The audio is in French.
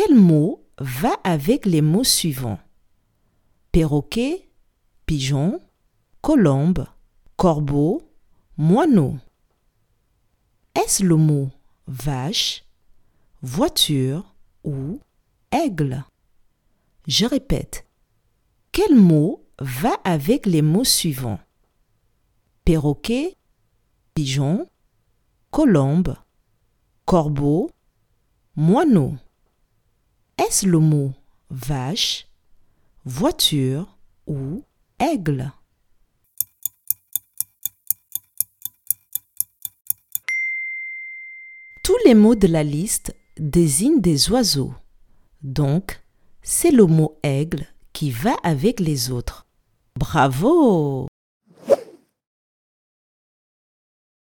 Quel mot va avec les mots suivants? Perroquet, pigeon, colombe, corbeau, moineau. Est-ce le mot vache, voiture ou aigle? Je répète. Quel mot va avec les mots suivants? Perroquet, pigeon, colombe, corbeau, moineau. Est-ce le mot vache, voiture ou aigle? Tous les mots de la liste désignent des oiseaux. Donc, c'est le mot aigle qui va avec les autres. Bravo